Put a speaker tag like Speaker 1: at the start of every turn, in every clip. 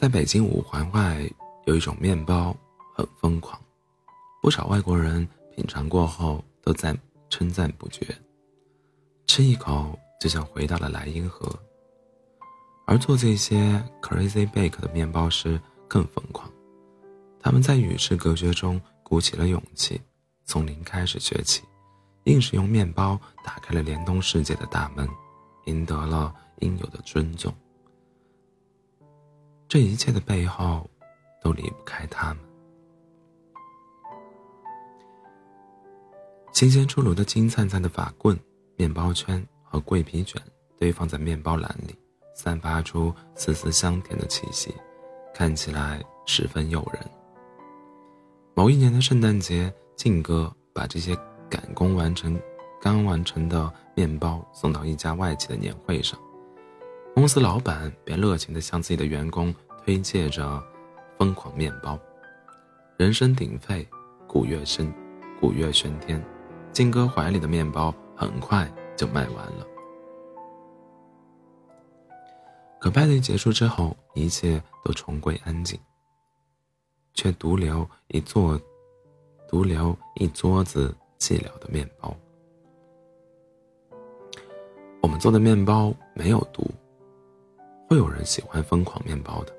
Speaker 1: 在北京五环外有一种面包很疯狂，不少外国人品尝过后都在称赞不绝，吃一口就像回到了莱茵河。而做这些 crazy bake 的面包师更疯狂，他们在与世隔绝中鼓起了勇气，从零开始学起，硬是用面包打开了联通世界的大门，赢得了应有的尊重。这一切的背后，都离不开他们。新鲜出炉的金灿灿的法棍、面包圈和桂皮卷堆放在面包篮里，散发出丝丝香甜的气息，看起来十分诱人。某一年的圣诞节，静哥把这些赶工完成、刚完成的面包送到一家外企的年会上。公司老板便热情地向自己的员工推介着疯狂面包，人声鼎沸，鼓乐声，鼓乐喧天。金哥怀里的面包很快就卖完了。可派对结束之后，一切都重归安静，却独留一座，独留一桌子寂寥的面包。我们做的面包没有毒。会有人喜欢疯狂面包的，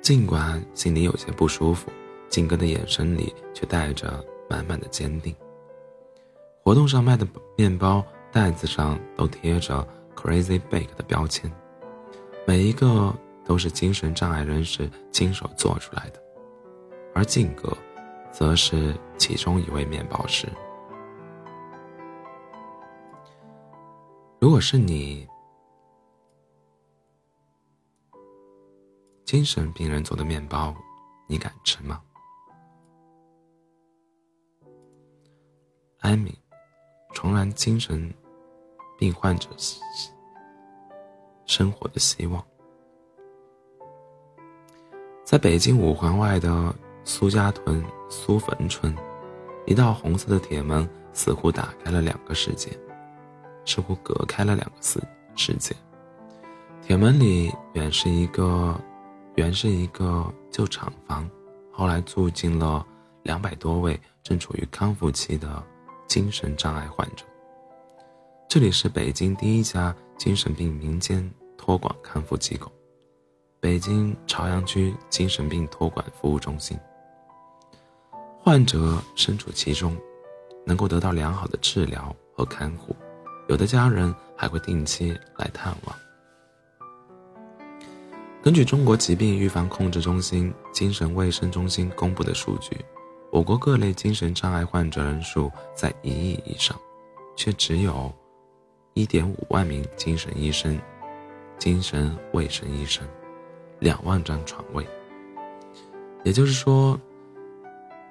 Speaker 1: 尽管心里有些不舒服，金哥的眼神里却带着满满的坚定。活动上卖的面包袋子上都贴着 “Crazy Bake” 的标签，每一个都是精神障碍人士亲手做出来的，而静哥，则是其中一位面包师。如果是你。精神病人做的面包，你敢吃吗？艾米，重燃精神病患者生活的希望。在北京五环外的苏家屯苏坟村，一道红色的铁门似乎打开了两个世界，似乎隔开了两个世世界。铁门里原是一个。原是一个旧厂房，后来住进了两百多位正处于康复期的精神障碍患者。这里是北京第一家精神病民间托管康复机构——北京朝阳区精神病托管服务中心。患者身处其中，能够得到良好的治疗和看护，有的家人还会定期来探望。根据中国疾病预防控制中心精神卫生中心公布的数据，我国各类精神障碍患者人数在一亿以上，却只有1.5万名精神医生、精神卫生医生，两万张床位。也就是说，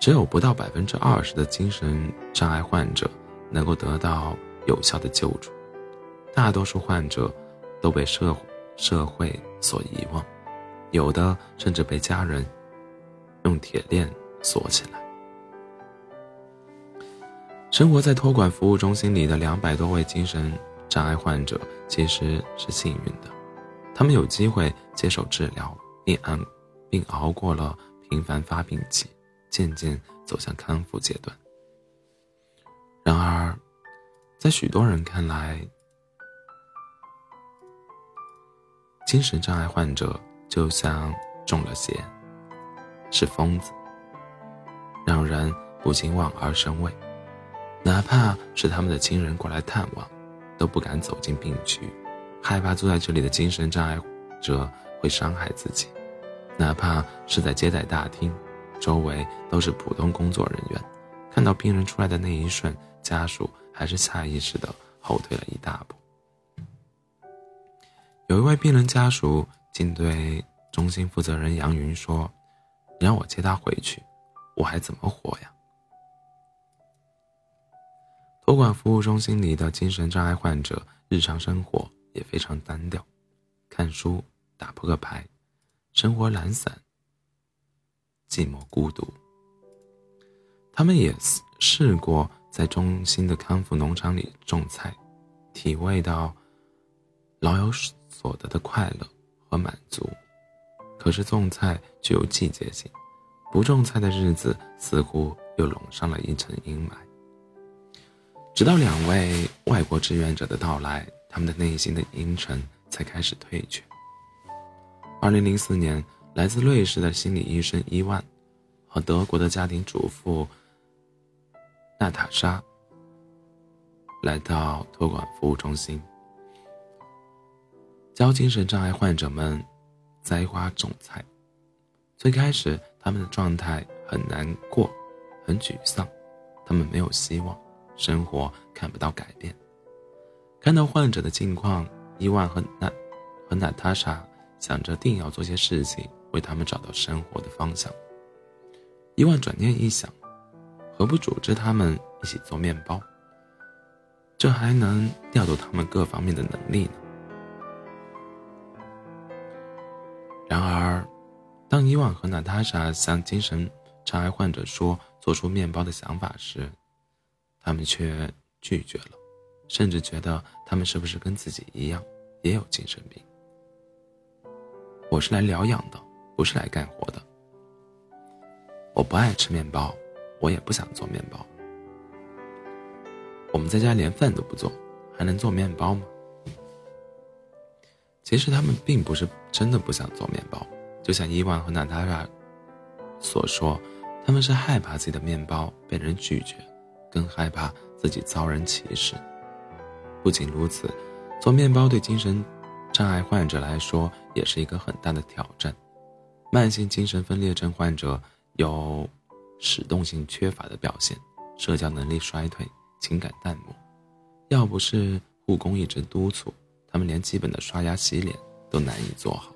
Speaker 1: 只有不到百分之二十的精神障碍患者能够得到有效的救助，大多数患者都被社。社会所遗忘，有的甚至被家人用铁链锁起来。生活在托管服务中心里的两百多位精神障碍患者其实是幸运的，他们有机会接受治疗，并安并熬过了频繁发病期，渐渐走向康复阶段。然而，在许多人看来，精神障碍患者就像中了邪，是疯子，让人不禁望而生畏。哪怕是他们的亲人过来探望，都不敢走进病区，害怕坐在这里的精神障碍者会伤害自己。哪怕是在接待大厅，周围都是普通工作人员，看到病人出来的那一瞬，家属还是下意识的后退了一大步。有一位病人家属竟对中心负责人杨云说：“你让我接他回去，我还怎么活呀？”托管服务中心里的精神障碍患者日常生活也非常单调，看书、打扑克牌，生活懒散、寂寞孤独。他们也试过在中心的康复农场里种菜，体味到老有。所得的快乐和满足，可是种菜具有季节性，不种菜的日子似乎又笼上了一层阴霾。直到两位外国志愿者的到来，他们的内心的阴沉才开始退却。二零零四年，来自瑞士的心理医生伊万和德国的家庭主妇娜塔莎来到托管服务中心，教精神障碍患者们栽花种菜。最开始，他们的状态很难过，很沮丧，他们没有希望。生活看不到改变，看到患者的境况，伊万和娜和娜塔莎想着定要做些事情，为他们找到生活的方向。伊万转念一想，何不组织他们一起做面包？这还能调动他们各方面的能力呢。然而，当伊万和娜塔莎向精神障碍患者说做出面包的想法时，他们却拒绝了，甚至觉得他们是不是跟自己一样也有精神病？我是来疗养的，不是来干活的。我不爱吃面包，我也不想做面包。我们在家连饭都不做，还能做面包吗？其实他们并不是真的不想做面包，就像伊万和娜塔莎所说，他们是害怕自己的面包被人拒绝。更害怕自己遭人歧视。不仅如此，做面包对精神障碍患者来说也是一个很大的挑战。慢性精神分裂症患者有使动性缺乏的表现，社交能力衰退，情感淡漠。要不是护工一直督促，他们连基本的刷牙洗脸都难以做好。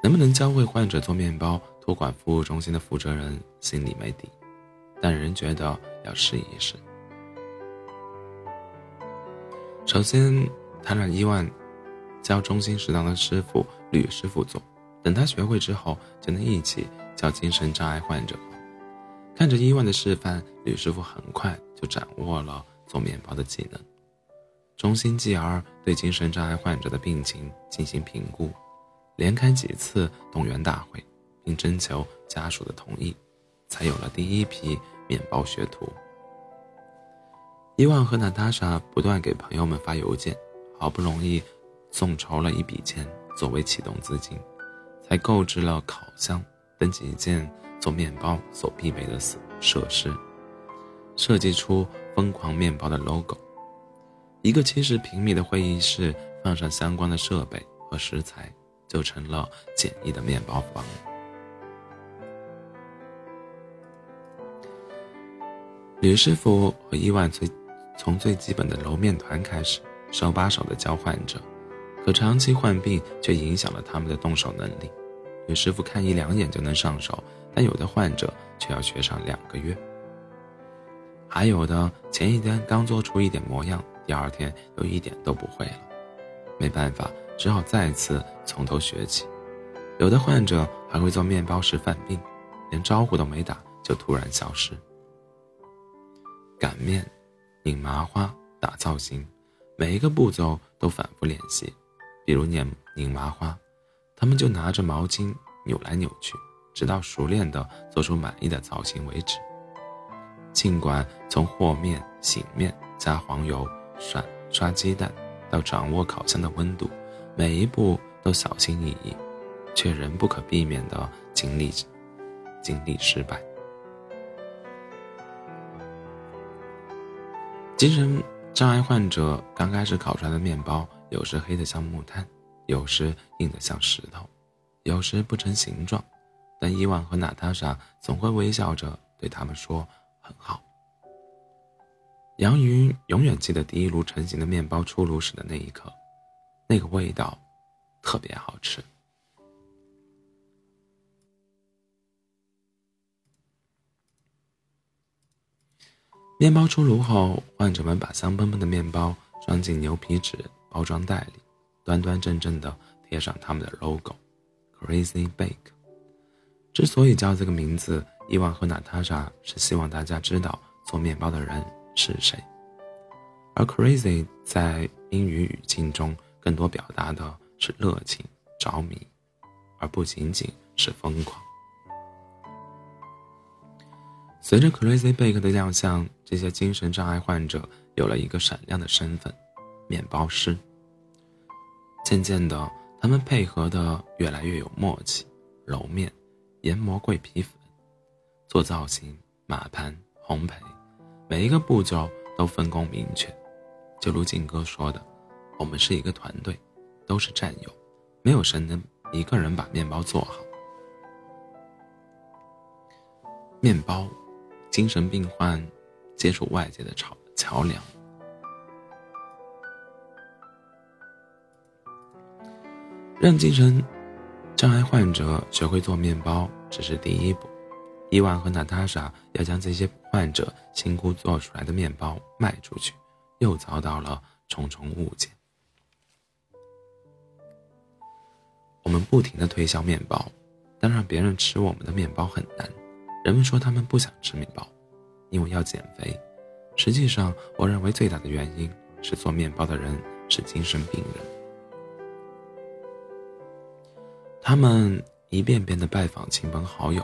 Speaker 1: 能不能教会患者做面包？托管服务中心的负责人心里没底。但仍觉得要试一试。首先，他让伊万教中心食堂的师傅吕师傅做，等他学会之后，就能一起教精神障碍患者。看着伊万的示范，吕师傅很快就掌握了做面包的技能。中心继而对精神障碍患者的病情进行评估，连开几次动员大会，并征求家属的同意，才有了第一批。面包学徒，伊万和娜塔莎不断给朋友们发邮件，好不容易众筹了一笔钱作为启动资金，才购置了烤箱等几件做面包所必备的设设施，设计出疯狂面包的 logo。一个七十平米的会议室，放上相关的设备和食材，就成了简易的面包房。吕师傅和伊万最从最基本的揉面团开始，手把手的教患者，可长期患病却影响了他们的动手能力。吕师傅看一两眼就能上手，但有的患者却要学上两个月。还有的前一天刚做出一点模样，第二天又一点都不会了，没办法，只好再次从头学起。有的患者还会做面包时犯病，连招呼都没打就突然消失。擀面、拧麻花、打造型，每一个步骤都反复练习。比如拧拧麻花，他们就拿着毛巾扭来扭去，直到熟练的做出满意的造型为止。尽管从和面、醒面、加黄油、刷刷鸡蛋，到掌握烤箱的温度，每一步都小心翼翼，却仍不可避免的经历经历失败。精神障碍患者刚开始烤出来的面包，有时黑得像木炭，有时硬得像石头，有时不成形状。但伊万和娜塔莎总会微笑着对他们说：“很好。”杨云永远记得第一炉成型的面包出炉时的那一刻，那个味道特别好吃。面包出炉后，患者们把香喷喷的面包装进牛皮纸包装袋里，端端正正地贴上他们的 logo，Crazy Bake。之所以叫这个名字，伊万和娜塔莎是希望大家知道做面包的人是谁。而 Crazy 在英语语境中更多表达的是热情、着迷，而不仅仅是疯狂。随着 Crazy Bake 的亮相，这些精神障碍患者有了一个闪亮的身份——面包师。渐渐的，他们配合的越来越有默契，揉面、研磨桂皮粉、做造型、码盘、烘焙，每一个步骤都分工明确。就如静哥说的：“我们是一个团队，都是战友，没有谁能一个人把面包做好。”面包。精神病患接触外界的桥桥梁，让精神障碍患者学会做面包只是第一步。伊万和娜塔莎要将这些患者辛苦做出来的面包卖出去，又遭到了重重误解。我们不停的推销面包，但让别人吃我们的面包很难。人们说他们不想吃面包，因为要减肥。实际上，我认为最大的原因是做面包的人是精神病人。他们一遍遍地拜访亲朋好友，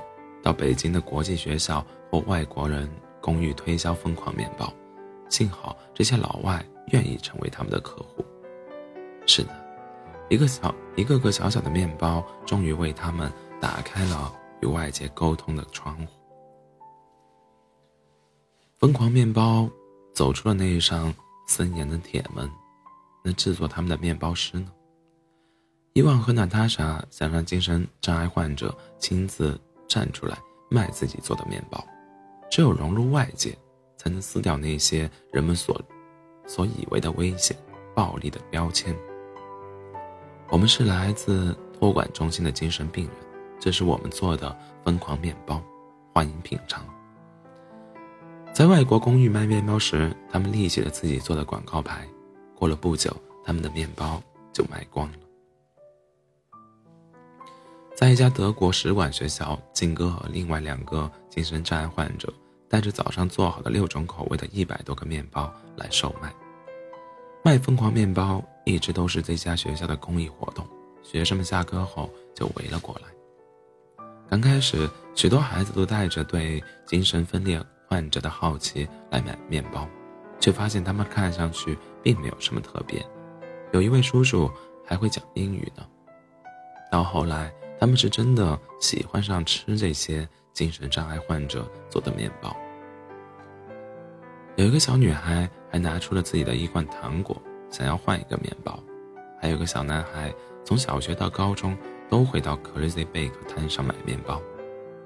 Speaker 1: 到北京的国际学校或外国人公寓推销疯狂面包。幸好这些老外愿意成为他们的客户。是的，一个小一个个小小的面包，终于为他们打开了。与外界沟通的窗户。疯狂面包走出了那一扇森严的铁门，那制作他们的面包师呢？伊万和娜塔莎想让精神障碍患者亲自站出来卖自己做的面包。只有融入外界，才能撕掉那些人们所所以为的危险、暴力的标签。我们是来自托管中心的精神病人。这是我们做的疯狂面包，欢迎品尝。在外国公寓卖面包时，他们立起了自己做的广告牌。过了不久，他们的面包就卖光了。在一家德国使馆学校，金哥和另外两个精神障碍患者带着早上做好的六种口味的一百多个面包来售卖。卖疯狂面包一直都是这家学校的公益活动，学生们下课后就围了过来。刚开始，许多孩子都带着对精神分裂患者的好奇来买面包，却发现他们看上去并没有什么特别。有一位叔叔还会讲英语呢。到后来，他们是真的喜欢上吃这些精神障碍患者做的面包。有一个小女孩还拿出了自己的一罐糖果，想要换一个面包。还有个小男孩从小学到高中。都会到 Crazy Bake 摊上买面包，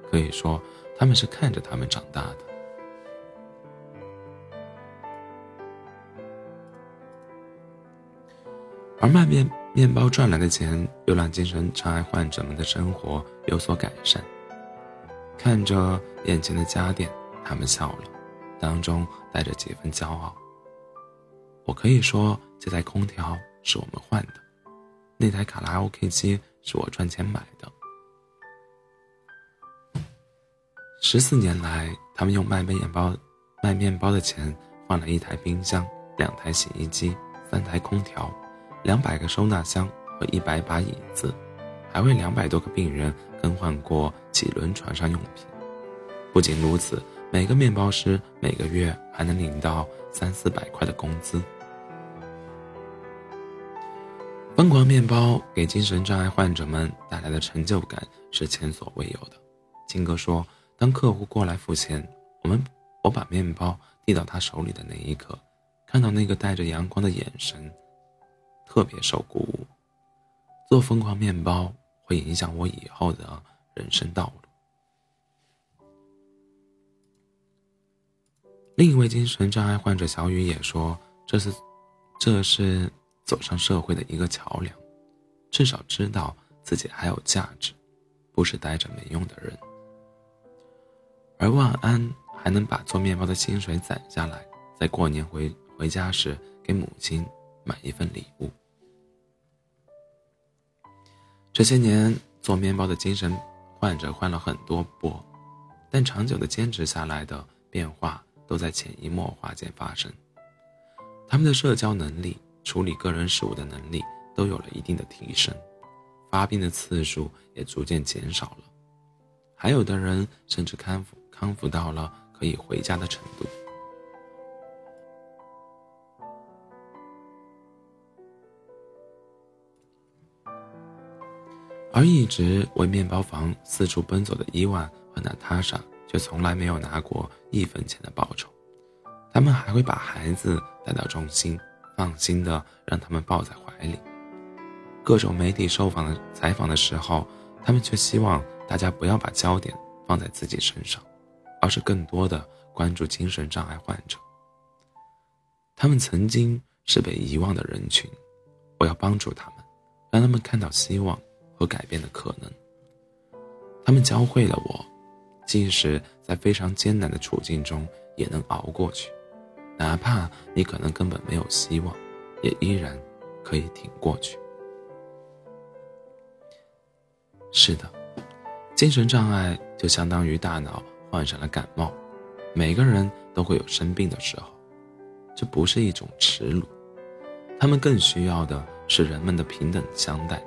Speaker 1: 可以说他们是看着他们长大的。而卖面面包赚来的钱，又让精神障碍患者们的生活有所改善。看着眼前的家电，他们笑了，当中带着几分骄傲。我可以说，这台空调是我们换的，那台卡拉 OK 机。是我赚钱买的。十四年来，他们用卖面包、卖面包的钱换了一台冰箱、两台洗衣机、三台空调、两百个收纳箱和一百把椅子，还为两百多个病人更换过几轮床上用品。不仅如此，每个面包师每个月还能领到三四百块的工资。疯狂面包给精神障碍患者们带来的成就感是前所未有的。金哥说：“当客户过来付钱，我们我把面包递到他手里的那一刻，看到那个带着阳光的眼神，特别受鼓舞。做疯狂面包会影响我以后的人生道路。”另一位精神障碍患者小雨也说：“这是，这是。”走上社会的一个桥梁，至少知道自己还有价值，不是待着没用的人。而万安还能把做面包的薪水攒下来，在过年回回家时给母亲买一份礼物。这些年做面包的精神患者换了很多波，但长久的坚持下来的变化都在潜移默化间发生。他们的社交能力。处理个人事务的能力都有了一定的提升，发病的次数也逐渐减少了，还有的人甚至康复康复到了可以回家的程度。而一直为面包房四处奔走的伊万和娜塔莎，却从来没有拿过一分钱的报酬。他们还会把孩子带到中心，放心的让他们抱在怀里。各种媒体受访的采访的时候，他们却希望大家不要把焦点放在自己身上，而是更多的关注精神障碍患者。他们曾经是被遗忘的人群，我要帮助他们，让他们看到希望和改变的可能。他们教会了我，即使在非常艰难的处境中也能熬过去，哪怕你可能根本没有希望，也依然可以挺过去。是的，精神障碍就相当于大脑患上了感冒，每个人都会有生病的时候，这不是一种耻辱，他们更需要的是人们的平等相待、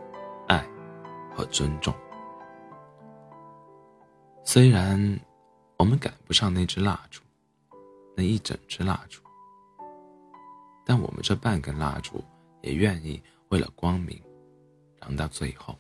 Speaker 1: 和尊重。虽然我们赶不上那支蜡烛，那一整支蜡烛，但我们这半根蜡烛也愿意为了光明，燃到最后。